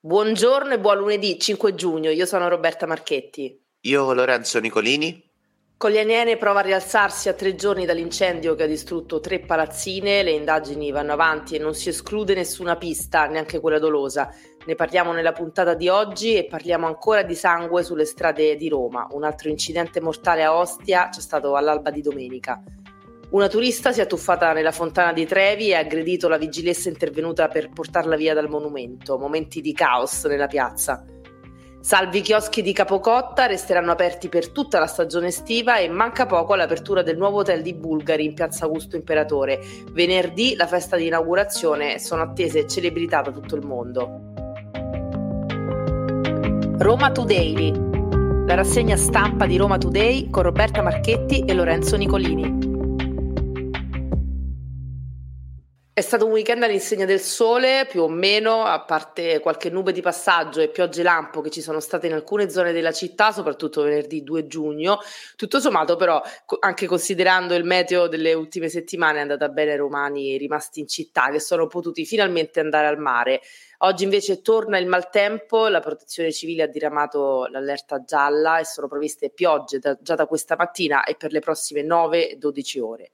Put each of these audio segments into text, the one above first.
Buongiorno e buon lunedì 5 giugno, io sono Roberta Marchetti. Io Lorenzo Nicolini. Coglianiene prova a rialzarsi a tre giorni dall'incendio che ha distrutto tre palazzine, le indagini vanno avanti e non si esclude nessuna pista, neanche quella dolosa. Ne parliamo nella puntata di oggi e parliamo ancora di sangue sulle strade di Roma. Un altro incidente mortale a Ostia c'è stato all'alba di domenica. Una turista si è tuffata nella fontana di Trevi e ha aggredito la vigilessa intervenuta per portarla via dal monumento. Momenti di caos nella piazza. Salvi chioschi di Capocotta resteranno aperti per tutta la stagione estiva e manca poco all'apertura del nuovo hotel di Bulgari in piazza Augusto Imperatore. Venerdì la festa di inaugurazione sono attese celebrità da tutto il mondo. Roma Today, la rassegna stampa di Roma Today con Roberta Marchetti e Lorenzo Nicolini. È stato un weekend all'insegna del sole, più o meno, a parte qualche nube di passaggio e piogge lampo che ci sono state in alcune zone della città, soprattutto venerdì 2 giugno. Tutto sommato, però, anche considerando il meteo delle ultime settimane, è andata bene ai romani rimasti in città, che sono potuti finalmente andare al mare. Oggi invece torna il maltempo, la protezione civile ha diramato l'allerta gialla e sono previste piogge da, già da questa mattina e per le prossime 9-12 ore.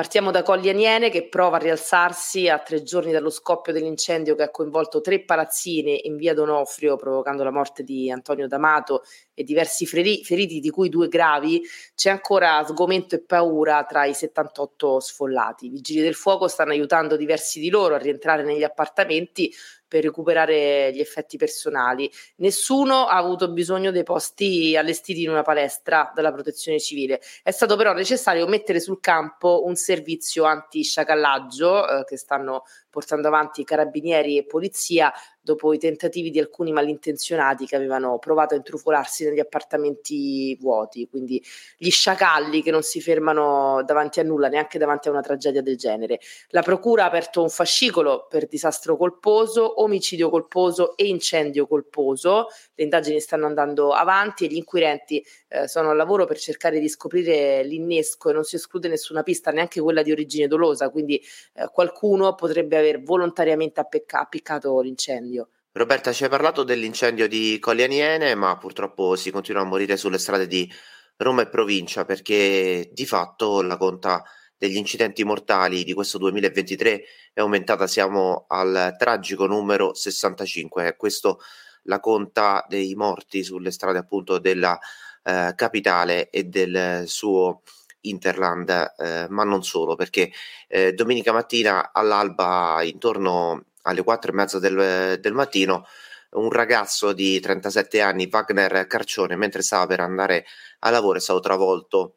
Partiamo da Colli Aniene che prova a rialzarsi a tre giorni dallo scoppio dell'incendio che ha coinvolto tre palazzine in via Donofrio, provocando la morte di Antonio D'Amato e diversi feri- feriti, di cui due gravi. C'è ancora sgomento e paura tra i 78 sfollati. I vigili del fuoco stanno aiutando diversi di loro a rientrare negli appartamenti per recuperare gli effetti personali. Nessuno ha avuto bisogno dei posti allestiti in una palestra dalla protezione civile. È stato però necessario mettere sul campo un servizio anti-sciacallaggio eh, che stanno portando avanti carabinieri e polizia dopo i tentativi di alcuni malintenzionati che avevano provato a intrufolarsi negli appartamenti vuoti, quindi gli sciacalli che non si fermano davanti a nulla, neanche davanti a una tragedia del genere. La procura ha aperto un fascicolo per disastro colposo, omicidio colposo e incendio colposo. Le indagini stanno andando avanti e gli inquirenti eh, sono al lavoro per cercare di scoprire l'innesco e non si esclude nessuna pista, neanche quella di origine dolosa, quindi eh, qualcuno potrebbe aver volontariamente appicca- appiccato l'incendio. Roberta, ci hai parlato dell'incendio di Colli Aniene, ma purtroppo si continua a morire sulle strade di Roma e provincia perché di fatto la conta degli incidenti mortali di questo 2023 è aumentata, siamo al tragico numero 65, è questo la conta dei morti sulle strade appunto della eh, capitale e del suo Interland, eh, ma non solo, perché eh, domenica mattina all'alba, intorno alle quattro e mezza del, del mattino, un ragazzo di 37 anni, Wagner Carcione, mentre stava per andare a lavoro, è stato travolto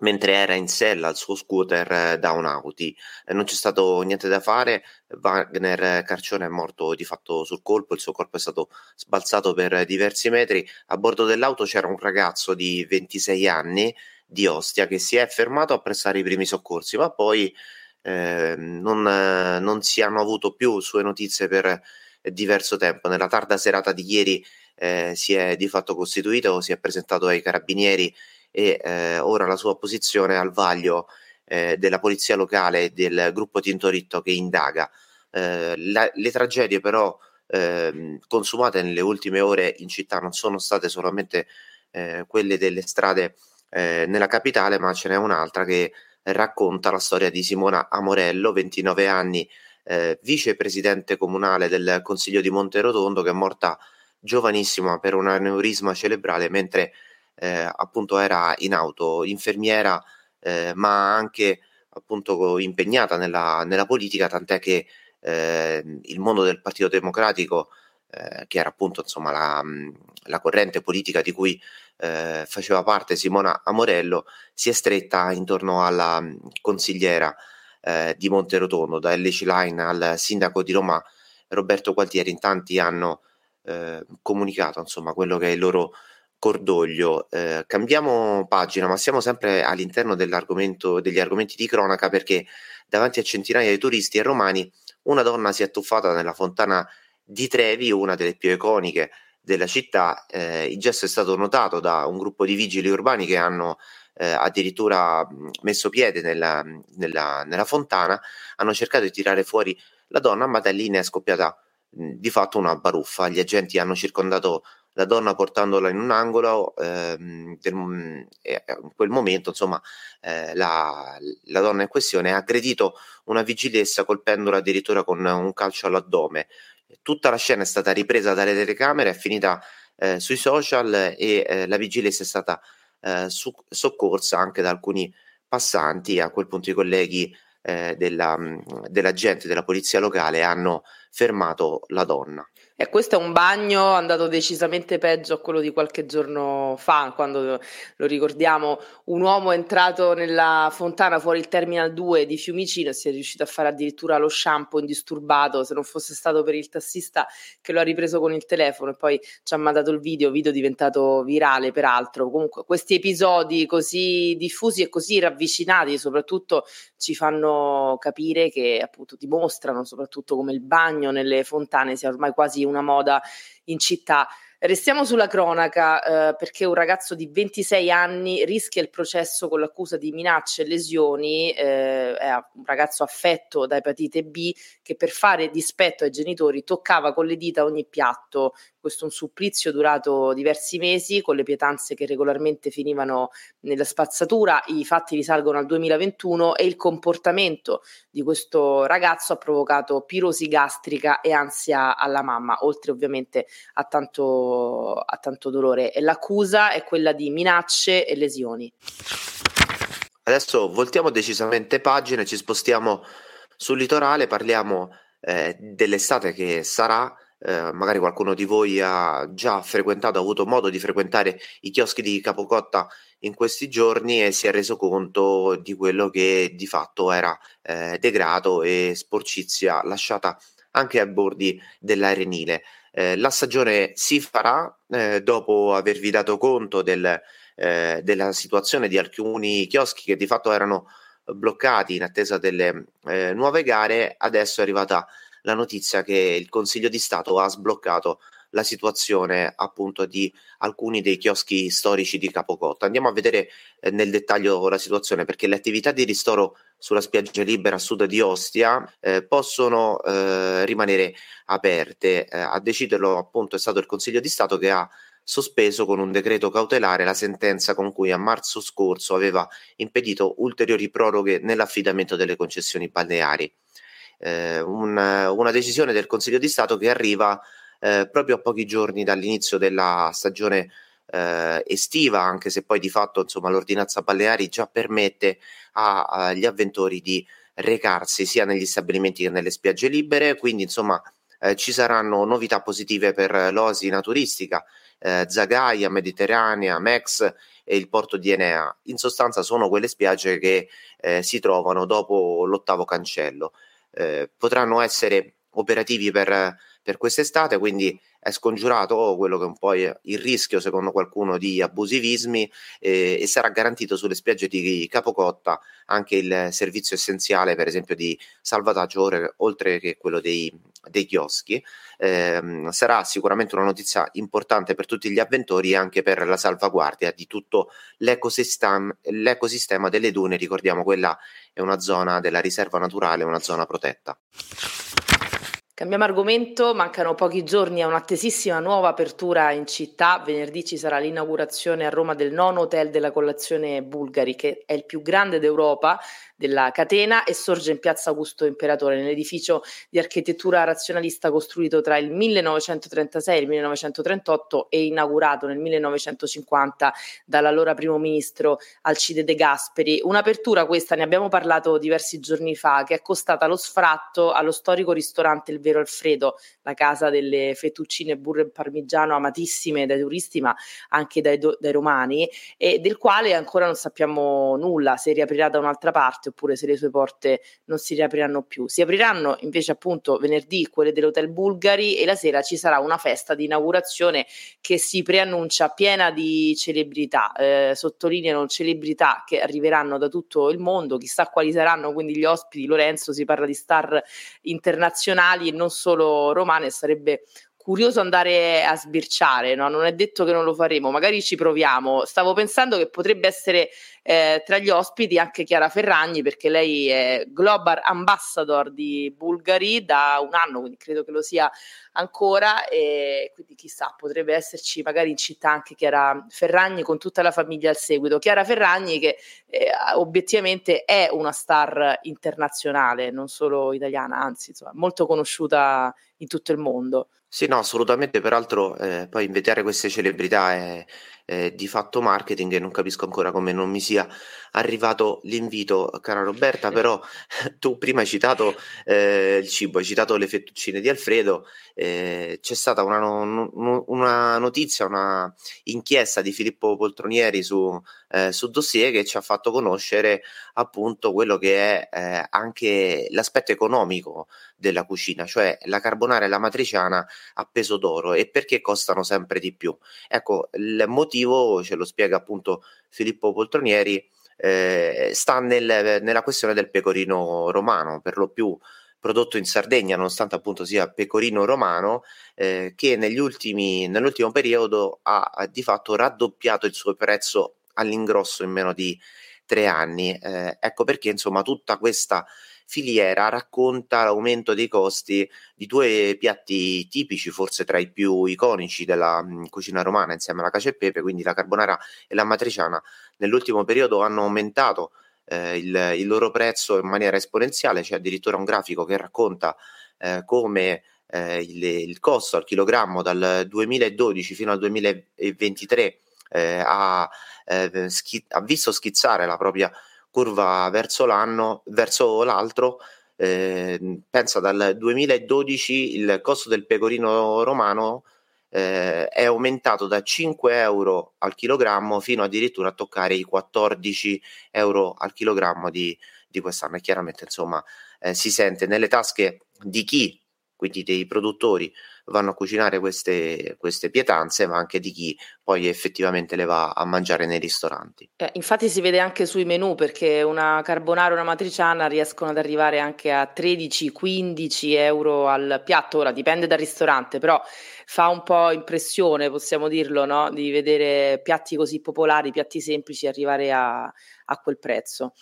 mentre era in sella al suo scooter eh, da un Audi. Eh, non c'è stato niente da fare, Wagner Carcione è morto di fatto sul colpo, il suo corpo è stato sbalzato per diversi metri. A bordo dell'auto c'era un ragazzo di 26 anni di Ostia che si è fermato a prestare i primi soccorsi, ma poi eh, non, non, si hanno avuto più sue notizie per diverso tempo. Nella tarda serata di ieri eh, si è di fatto costituito, si è presentato ai carabinieri e eh, ora la sua posizione è al vaglio eh, della polizia locale e del gruppo Tintoritto che indaga. Eh, la, le tragedie però ehm, consumate nelle ultime ore in città non sono state solamente eh, quelle delle strade eh, nella capitale, ma ce n'è un'altra che racconta la storia di Simona Amorello, 29 anni, eh, vicepresidente comunale del Consiglio di Monterotondo, che è morta giovanissima per un aneurisma cerebrale mentre eh, appunto era in auto, infermiera, eh, ma anche appunto impegnata nella, nella politica, tant'è che eh, il mondo del Partito Democratico, eh, che era appunto insomma la, la corrente politica di cui eh, faceva parte Simona Amorello, si è stretta intorno alla mh, consigliera eh, di Monterotondo, da LC Line al sindaco di Roma Roberto Gualtieri, in tanti hanno eh, comunicato insomma quello che è il loro cordoglio. Eh, cambiamo pagina, ma siamo sempre all'interno dell'argomento, degli argomenti di cronaca perché davanti a centinaia di turisti e romani una donna si è tuffata nella fontana di Trevi, una delle più iconiche della città. Eh, il gesto è stato notato da un gruppo di vigili urbani che hanno eh, addirittura messo piede nella, nella, nella, fontana, hanno cercato di tirare fuori la donna, ma da lì ne è scoppiata di fatto una baruffa. Gli agenti hanno circondato la donna portandola in un angolo ehm, del, in quel momento insomma eh, la, la, donna in questione ha aggredito una vigilessa colpendola addirittura con un calcio all'addome tutta la scena è stata ripresa dalle telecamere è finita eh, sui social e eh, la vigilessa è stata eh, su, soccorsa anche da alcuni passanti. A quel punto i colleghi eh, della, della gente della polizia locale hanno fermato la donna e questo è un bagno andato decisamente peggio a quello di qualche giorno fa, quando lo ricordiamo, un uomo è entrato nella fontana fuori il Terminal 2 di Fiumicino e si è riuscito a fare addirittura lo shampoo indisturbato, se non fosse stato per il tassista che lo ha ripreso con il telefono e poi ci ha mandato il video, video diventato virale peraltro. Comunque questi episodi così diffusi e così ravvicinati soprattutto ci fanno capire che appunto dimostrano soprattutto come il bagno nelle fontane sia ormai quasi una moda in città. Restiamo sulla cronaca eh, perché un ragazzo di 26 anni rischia il processo con l'accusa di minacce e lesioni, eh, è un ragazzo affetto da epatite B che per fare dispetto ai genitori toccava con le dita ogni piatto questo un supplizio durato diversi mesi con le pietanze che regolarmente finivano nella spazzatura. I fatti risalgono al 2021 e il comportamento di questo ragazzo ha provocato pirosi gastrica e ansia alla mamma, oltre ovviamente a tanto, a tanto dolore. E l'accusa è quella di minacce e lesioni. Adesso voltiamo decisamente pagina, ci spostiamo sul litorale, parliamo eh, dell'estate che sarà eh, magari qualcuno di voi ha già frequentato, ha avuto modo di frequentare i chioschi di Capocotta in questi giorni e si è reso conto di quello che di fatto era eh, degrado e sporcizia lasciata anche ai bordi dell'arenile. Eh, la stagione si farà eh, dopo avervi dato conto del, eh, della situazione di alcuni chioschi che di fatto erano bloccati in attesa delle eh, nuove gare, adesso è arrivata la notizia che il Consiglio di Stato ha sbloccato la situazione appunto di alcuni dei chioschi storici di Capocotta. Andiamo a vedere eh, nel dettaglio la situazione perché le attività di ristoro sulla spiaggia libera a sud di Ostia eh, possono eh, rimanere aperte. Eh, a deciderlo appunto è stato il Consiglio di Stato che ha sospeso con un decreto cautelare la sentenza con cui a marzo scorso aveva impedito ulteriori proroghe nell'affidamento delle concessioni balneari eh, un, una decisione del Consiglio di Stato che arriva eh, proprio a pochi giorni dall'inizio della stagione eh, estiva, anche se poi di fatto insomma, l'ordinanza balneari già permette agli avventori di recarsi sia negli stabilimenti che nelle spiagge libere, quindi insomma eh, ci saranno novità positive per l'oasi naturistica, eh, Zagaia, Mediterranea, Mex e il porto di Enea. In sostanza sono quelle spiagge che eh, si trovano dopo l'ottavo cancello eh, potranno essere operativi per, per quest'estate, quindi è scongiurato quello che è un po' il rischio, secondo qualcuno, di abusivismi eh, e sarà garantito sulle spiagge di Capocotta anche il servizio essenziale, per esempio, di salvataggio, oltre che quello dei, dei chioschi. Eh, sarà sicuramente una notizia importante per tutti gli avventori e anche per la salvaguardia di tutto l'ecosistema, l'ecosistema delle dune. Ricordiamo, quella è una zona della riserva naturale, una zona protetta. Cambiamo argomento, mancano pochi giorni a un'attesissima nuova apertura in città. Venerdì ci sarà l'inaugurazione a Roma del nono hotel della colazione Bulgari, che è il più grande d'Europa della catena e sorge in piazza Augusto Imperatore, nell'edificio di architettura razionalista costruito tra il 1936 e il 1938 e inaugurato nel 1950 dall'allora primo ministro Alcide De Gasperi. Un'apertura questa, ne abbiamo parlato diversi giorni fa, che è costata lo sfratto allo storico ristorante Il Vero Alfredo, la casa delle fettuccine burro e parmigiano amatissime dai turisti ma anche dai, do- dai romani e del quale ancora non sappiamo nulla, se riaprirà da un'altra parte aperte oppure se le sue porte non si riapriranno più. Si apriranno invece appunto venerdì quelle dell'Hotel Bulgari e la sera ci sarà una festa di inaugurazione che si preannuncia piena di celebrità, eh, sottolineano celebrità che arriveranno da tutto il mondo, chissà quali saranno quindi gli ospiti, Lorenzo si parla di star internazionali e non solo romane, sarebbe curioso andare a sbirciare, no? non è detto che non lo faremo, magari ci proviamo. Stavo pensando che potrebbe essere eh, tra gli ospiti anche Chiara Ferragni perché lei è Global Ambassador di Bulgari da un anno, quindi credo che lo sia ancora e quindi chissà, potrebbe esserci magari in città anche Chiara Ferragni con tutta la famiglia al seguito. Chiara Ferragni che eh, obiettivamente è una star internazionale, non solo italiana, anzi insomma, molto conosciuta in tutto il mondo. Sì, no, assolutamente. Peraltro, eh, poi invitare queste celebrità è, è, di fatto marketing e non capisco ancora come non mi sia arrivato l'invito, cara Roberta. Però tu prima hai citato eh, il cibo, hai citato le fettuccine di Alfredo. Eh, c'è stata una, una, notizia, una inchiesta di Filippo Poltronieri su, eh, su Dossier che ci ha fatto conoscere appunto quello che è eh, anche l'aspetto economico della cucina, cioè la carbonara e la matriciana a peso d'oro e perché costano sempre di più. Ecco, il motivo ce lo spiega appunto Filippo Poltronieri, eh, sta nel, nella questione del pecorino romano, per lo più prodotto in Sardegna, nonostante appunto sia pecorino romano, eh, che ultimi, nell'ultimo periodo ha, ha, di fatto raddoppiato il suo prezzo all'ingrosso in meno di tre anni. Eh, ecco perché insomma tutta questa filiera racconta l'aumento dei costi di due piatti tipici, forse tra i più iconici della mh, mm, cucina romana, insieme alla cacio e pepe, quindi la carbonara e la matriciana. Nell'ultimo periodo hanno aumentato eh, il, il, loro prezzo in maniera esponenziale, c'è addirittura un grafico che racconta eh, come eh, il, il, costo al chilogrammo dal 2012 fino al 2023 eh, ha, eh, schi- ha visto schizzare la propria curva verso l'anno, verso l'altro. Eh, pensa dal 2012 il costo del pecorino romano eh, è aumentato da 5 euro al chilogrammo fino addirittura a toccare i 14 euro al chilogrammo di, di quest'anno. E chiaramente, insomma, eh, si sente nelle tasche di chi, quindi dei produttori, vanno a cucinare queste, queste, pietanze, ma anche di chi poi effettivamente le va a mangiare nei ristoranti. Eh, infatti si vede anche sui menù perché una carbonara o una matriciana riescono ad arrivare anche a 13-15 euro al piatto, ora dipende dal ristorante, però fa un po' impressione, possiamo dirlo, no? di vedere piatti così popolari, piatti semplici arrivare a, a quel prezzo.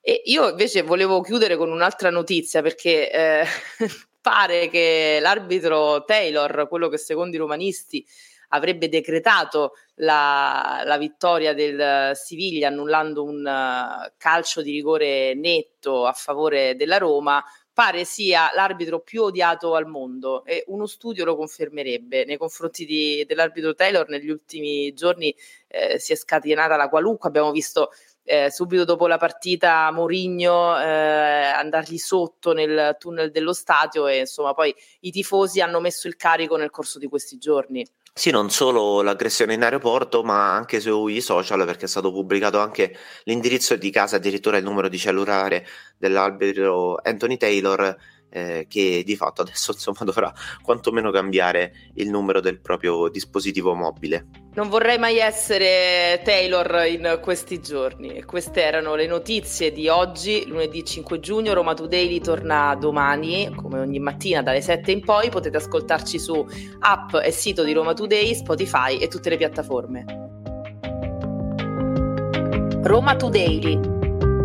E io invece volevo chiudere con un'altra notizia perché eh, pare che l'arbitro Taylor, quello che secondo i romanisti avrebbe decretato la, la vittoria del Siviglia annullando un uh, calcio di rigore netto a favore della Roma, pare sia l'arbitro più odiato al mondo e uno studio lo confermerebbe. Nei confronti di, dell'arbitro Taylor negli ultimi giorni eh, si è scatenata la qualunque, abbiamo visto eh, subito dopo la partita Mourinho eh, andargli sotto nel tunnel dello stadio e insomma poi i tifosi hanno messo il carico nel corso di questi giorni. Sì, non solo l'aggressione in aeroporto, ma anche sui social, perché è stato pubblicato anche l'indirizzo di casa, addirittura il numero di cellulare dell'albero Anthony Taylor eh, che di fatto adesso insomma dovrà quantomeno cambiare il numero del proprio dispositivo mobile. Non vorrei mai essere Taylor in questi giorni. Queste erano le notizie di oggi, lunedì 5 giugno. Roma Today ritorna domani, come ogni mattina dalle 7 in poi. Potete ascoltarci su app e sito di Roma Today, Spotify e tutte le piattaforme. Roma Today